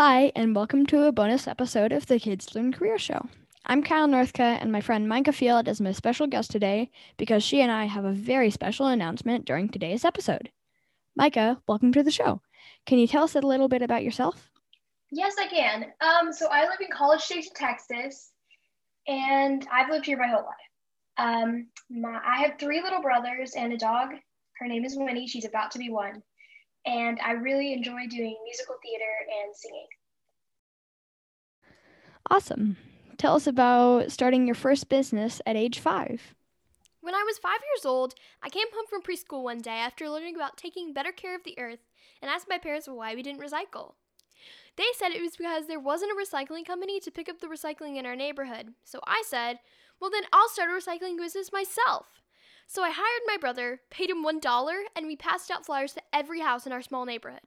Hi, and welcome to a bonus episode of the Kids Learn Career Show. I'm Kyle Northcutt, and my friend Micah Field is my special guest today because she and I have a very special announcement during today's episode. Micah, welcome to the show. Can you tell us a little bit about yourself? Yes, I can. Um, so I live in College Station, Texas, and I've lived here my whole life. Um, my, I have three little brothers and a dog. Her name is Winnie. She's about to be one and I really enjoy doing musical theater and singing. Awesome. Tell us about starting your first business at age five. When I was five years old, I came home from preschool one day after learning about taking better care of the earth and asked my parents why we didn't recycle. They said it was because there wasn't a recycling company to pick up the recycling in our neighborhood. So I said, well, then I'll start a recycling business myself. So I hired my brother, paid him $1, and we passed out flyers to every house in our small neighborhood.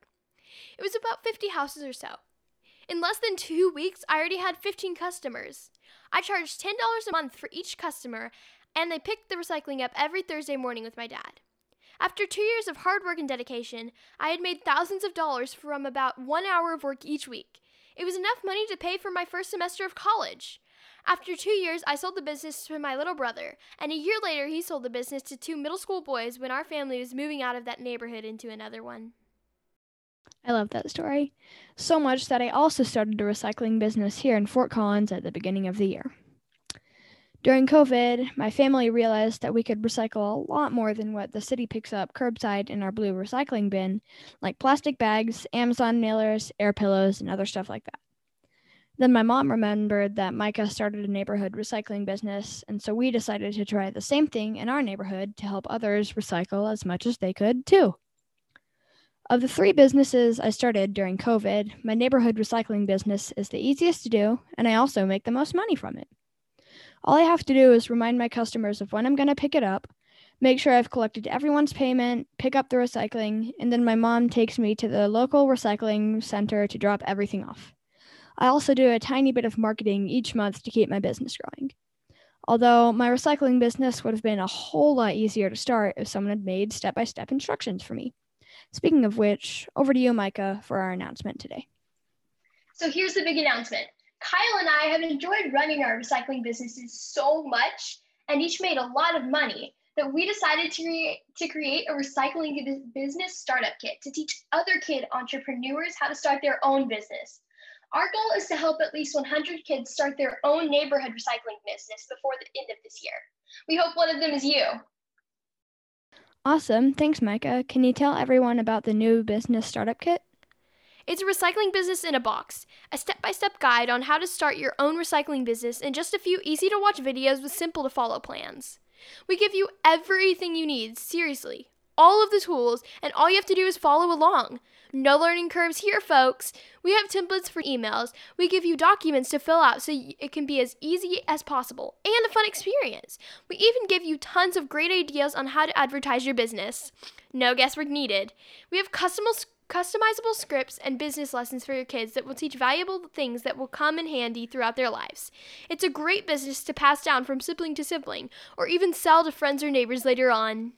It was about 50 houses or so. In less than two weeks, I already had 15 customers. I charged $10 a month for each customer, and they picked the recycling up every Thursday morning with my dad. After two years of hard work and dedication, I had made thousands of dollars from about one hour of work each week. It was enough money to pay for my first semester of college. After two years, I sold the business to my little brother, and a year later, he sold the business to two middle school boys when our family was moving out of that neighborhood into another one. I love that story. So much that I also started a recycling business here in Fort Collins at the beginning of the year. During COVID, my family realized that we could recycle a lot more than what the city picks up curbside in our blue recycling bin, like plastic bags, Amazon mailers, air pillows, and other stuff like that. Then my mom remembered that Micah started a neighborhood recycling business, and so we decided to try the same thing in our neighborhood to help others recycle as much as they could, too. Of the three businesses I started during COVID, my neighborhood recycling business is the easiest to do, and I also make the most money from it. All I have to do is remind my customers of when I'm going to pick it up, make sure I've collected everyone's payment, pick up the recycling, and then my mom takes me to the local recycling center to drop everything off. I also do a tiny bit of marketing each month to keep my business growing. Although my recycling business would have been a whole lot easier to start if someone had made step by step instructions for me. Speaking of which, over to you, Micah, for our announcement today. So here's the big announcement Kyle and I have enjoyed running our recycling businesses so much and each made a lot of money that we decided to create, to create a recycling business startup kit to teach other kid entrepreneurs how to start their own business. Our goal is to help at least 100 kids start their own neighborhood recycling business before the end of this year. We hope one of them is you. Awesome. Thanks, Micah. Can you tell everyone about the new business startup kit? It's a recycling business in a box, a step by step guide on how to start your own recycling business, and just a few easy to watch videos with simple to follow plans. We give you everything you need, seriously, all of the tools, and all you have to do is follow along. No learning curves here, folks. We have templates for emails. We give you documents to fill out so it can be as easy as possible and a fun experience. We even give you tons of great ideas on how to advertise your business. No guesswork needed. We have customizable scripts and business lessons for your kids that will teach valuable things that will come in handy throughout their lives. It's a great business to pass down from sibling to sibling or even sell to friends or neighbors later on.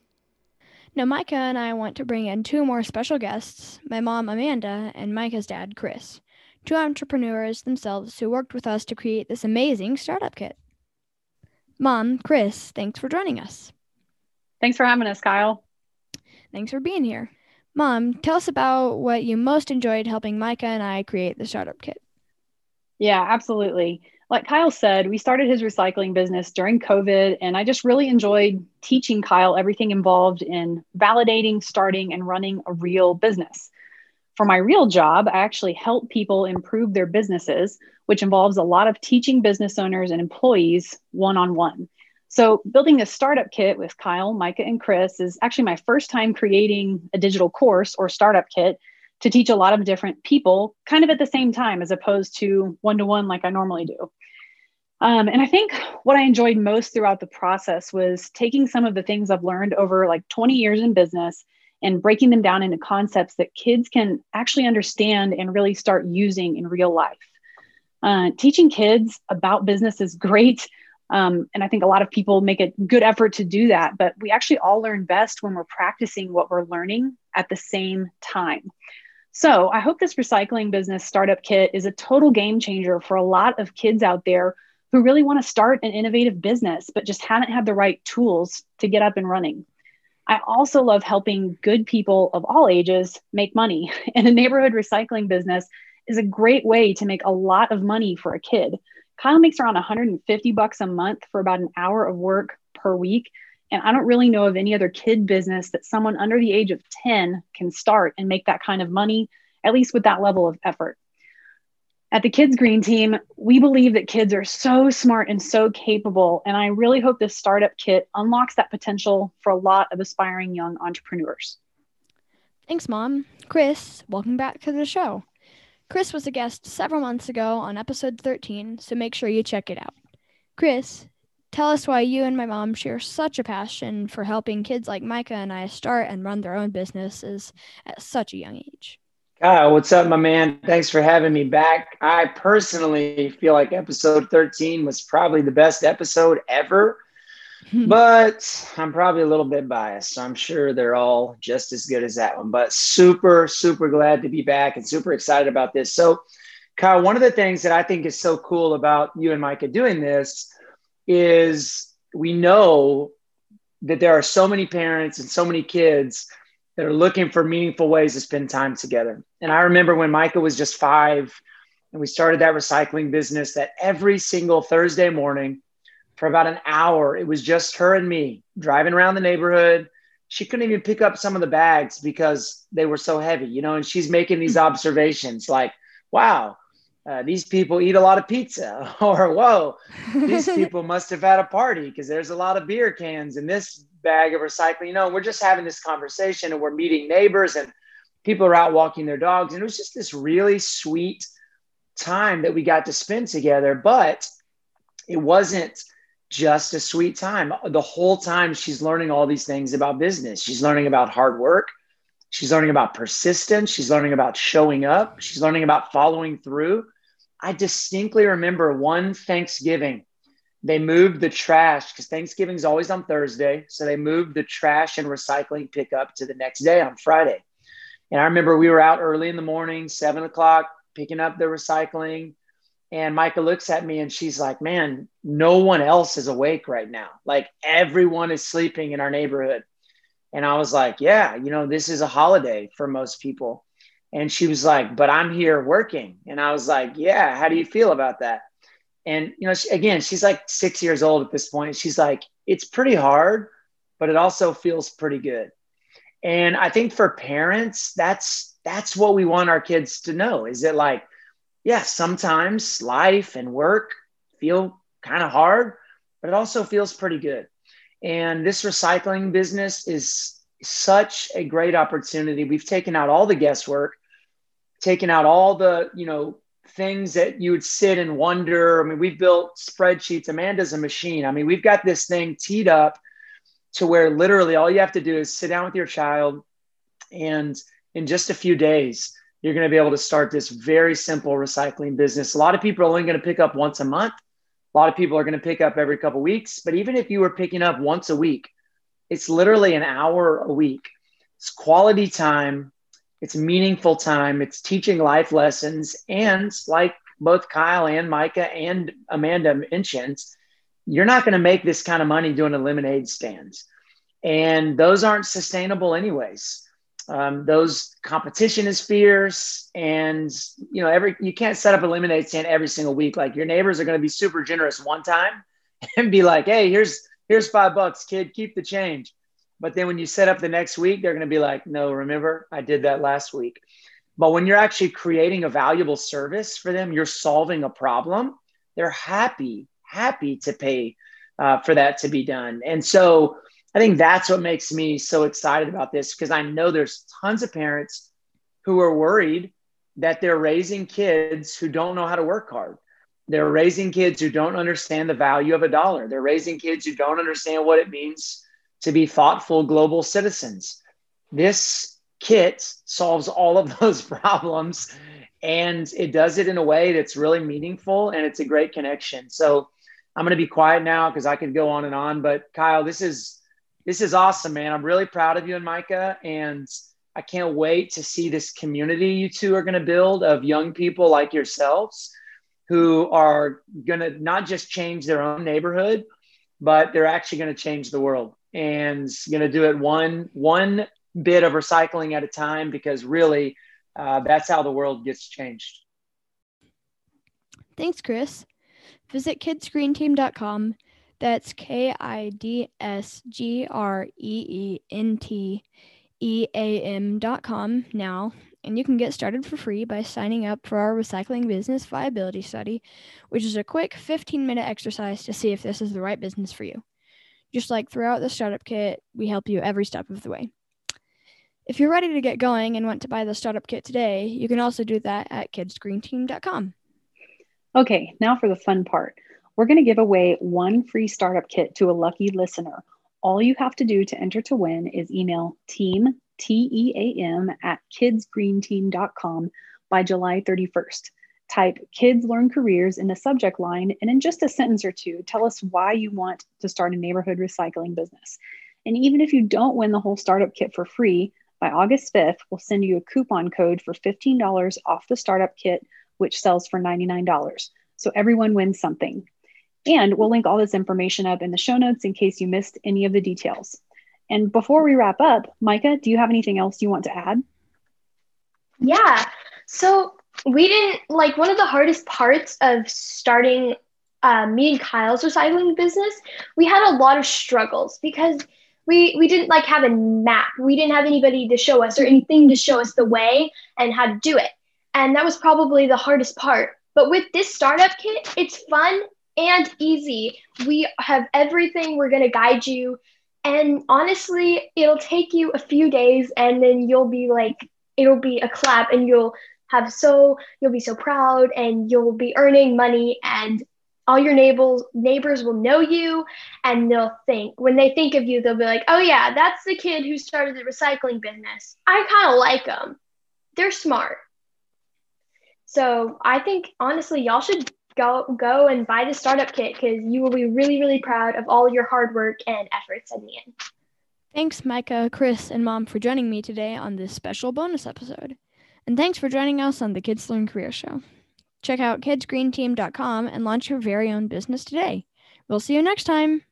Now, Micah and I want to bring in two more special guests my mom, Amanda, and Micah's dad, Chris, two entrepreneurs themselves who worked with us to create this amazing startup kit. Mom, Chris, thanks for joining us. Thanks for having us, Kyle. Thanks for being here. Mom, tell us about what you most enjoyed helping Micah and I create the startup kit. Yeah, absolutely like Kyle said, we started his recycling business during COVID, and I just really enjoyed teaching Kyle everything involved in validating, starting, and running a real business. For my real job, I actually help people improve their businesses, which involves a lot of teaching business owners and employees one on one. So, building a startup kit with Kyle, Micah, and Chris is actually my first time creating a digital course or startup kit to teach a lot of different people kind of at the same time as opposed to one to one like I normally do. Um, and I think what I enjoyed most throughout the process was taking some of the things I've learned over like 20 years in business and breaking them down into concepts that kids can actually understand and really start using in real life. Uh, teaching kids about business is great. Um, and I think a lot of people make a good effort to do that, but we actually all learn best when we're practicing what we're learning at the same time. So I hope this recycling business startup kit is a total game changer for a lot of kids out there who really want to start an innovative business, but just haven't had the right tools to get up and running. I also love helping good people of all ages make money. And a neighborhood recycling business is a great way to make a lot of money for a kid. Kyle makes around 150 bucks a month for about an hour of work per week. And I don't really know of any other kid business that someone under the age of 10 can start and make that kind of money, at least with that level of effort. At the Kids Green team, we believe that kids are so smart and so capable. And I really hope this startup kit unlocks that potential for a lot of aspiring young entrepreneurs. Thanks, Mom. Chris, welcome back to the show. Chris was a guest several months ago on episode 13, so make sure you check it out. Chris, tell us why you and my mom share such a passion for helping kids like Micah and I start and run their own businesses at such a young age. Kyle, what's up, my man? Thanks for having me back. I personally feel like episode 13 was probably the best episode ever, hmm. but I'm probably a little bit biased. So I'm sure they're all just as good as that one. But super, super glad to be back and super excited about this. So, Kyle, one of the things that I think is so cool about you and Micah doing this is we know that there are so many parents and so many kids that are looking for meaningful ways to spend time together. And I remember when Micah was just five and we started that recycling business, that every single Thursday morning for about an hour, it was just her and me driving around the neighborhood. She couldn't even pick up some of the bags because they were so heavy, you know, and she's making these hmm. observations like, wow, uh, these people eat a lot of pizza, or whoa, these people must have had a party because there's a lot of beer cans in this bag of recycling. You know, we're just having this conversation and we're meeting neighbors and people are out walking their dogs. And it was just this really sweet time that we got to spend together. But it wasn't just a sweet time. The whole time she's learning all these things about business. She's learning about hard work. She's learning about persistence. She's learning about showing up. She's learning about following through. I distinctly remember one Thanksgiving they moved the trash because Thanksgiving is always on Thursday. So they moved the trash and recycling pickup to the next day on Friday. And I remember we were out early in the morning, seven o'clock, picking up the recycling. And Micah looks at me and she's like, Man, no one else is awake right now. Like everyone is sleeping in our neighborhood. And I was like, Yeah, you know, this is a holiday for most people. And she was like, But I'm here working. And I was like, Yeah, how do you feel about that? And, you know, she, again, she's like six years old at this point. She's like, it's pretty hard, but it also feels pretty good. And I think for parents, that's that's what we want our kids to know. Is it like, yeah, sometimes life and work feel kind of hard, but it also feels pretty good. And this recycling business is such a great opportunity. We've taken out all the guesswork, taken out all the, you know, things that you would sit and wonder. I mean, we've built spreadsheets. Amanda's a machine. I mean, we've got this thing teed up to where literally all you have to do is sit down with your child and in just a few days, you're going to be able to start this very simple recycling business. A lot of people are only going to pick up once a month. A lot of people are going to pick up every couple weeks. But even if you were picking up once a week, it's literally an hour a week. It's quality time it's meaningful time. It's teaching life lessons. And like both Kyle and Micah and Amanda mentioned, you're not going to make this kind of money doing a lemonade stands. And those aren't sustainable anyways. Um, those competition is fierce and you know every you can't set up a lemonade stand every single week like your neighbors are going to be super generous one time and be like hey here's here's five bucks kid keep the change but then when you set up the next week, they're going to be like, no, remember, I did that last week. But when you're actually creating a valuable service for them, you're solving a problem, they're happy, happy to pay uh, for that to be done. And so I think that's what makes me so excited about this because I know there's tons of parents who are worried that they're raising kids who don't know how to work hard. They're raising kids who don't understand the value of a dollar. They're raising kids who don't understand what it means to be thoughtful global citizens. This kit solves all of those problems and it does it in a way that's really meaningful and it's a great connection. So I'm going to be quiet now because I could go on and on. But Kyle, this is this is awesome, man. I'm really proud of you and Micah. And I can't wait to see this community you two are going to build of young people like yourselves who are going to not just change their own neighborhood, but they're actually going to change the world and going to do it one one bit of recycling at a time because really uh, that's how the world gets changed. Thanks, Chris. Visit kidsgreenteam.com. That's K I D S G R E E N T E A M.com now, and you can get started for free by signing up for our recycling business viability study, which is a quick 15 minute exercise to see if this is the right business for you. Just like throughout the startup kit, we help you every step of the way. If you're ready to get going and want to buy the startup kit today, you can also do that at kidsgreenteam.com. Okay, now for the fun part. We're going to give away one free startup kit to a lucky listener. All you have to do to enter to win is email team, T E A M, at kidsgreenteam.com by July 31st. Type Kids Learn Careers in the subject line, and in just a sentence or two, tell us why you want to start a neighborhood recycling business. And even if you don't win the whole startup kit for free, by August 5th, we'll send you a coupon code for $15 off the startup kit, which sells for $99. So everyone wins something. And we'll link all this information up in the show notes in case you missed any of the details. And before we wrap up, Micah, do you have anything else you want to add? Yeah. So we didn't like one of the hardest parts of starting uh, me and Kyle's recycling business. We had a lot of struggles because we we didn't like have a map. We didn't have anybody to show us or anything to show us the way and how to do it. And that was probably the hardest part. But with this startup kit, it's fun and easy. We have everything. We're going to guide you. And honestly, it'll take you a few days and then you'll be like, it'll be a clap and you'll have so, you'll be so proud and you'll be earning money and all your neighbors neighbors will know you and they'll think when they think of you they'll be like oh yeah that's the kid who started the recycling business. I kind of like them they're smart. So i think honestly y'all should go go and buy the startup kit because you will be really really proud of all your hard work and efforts in the end. Thanks micah chris and mom for joining me today on this special bonus episode and thanks for joining us on the kids learn career show Check out kidsgreenteam.com and launch your very own business today. We'll see you next time.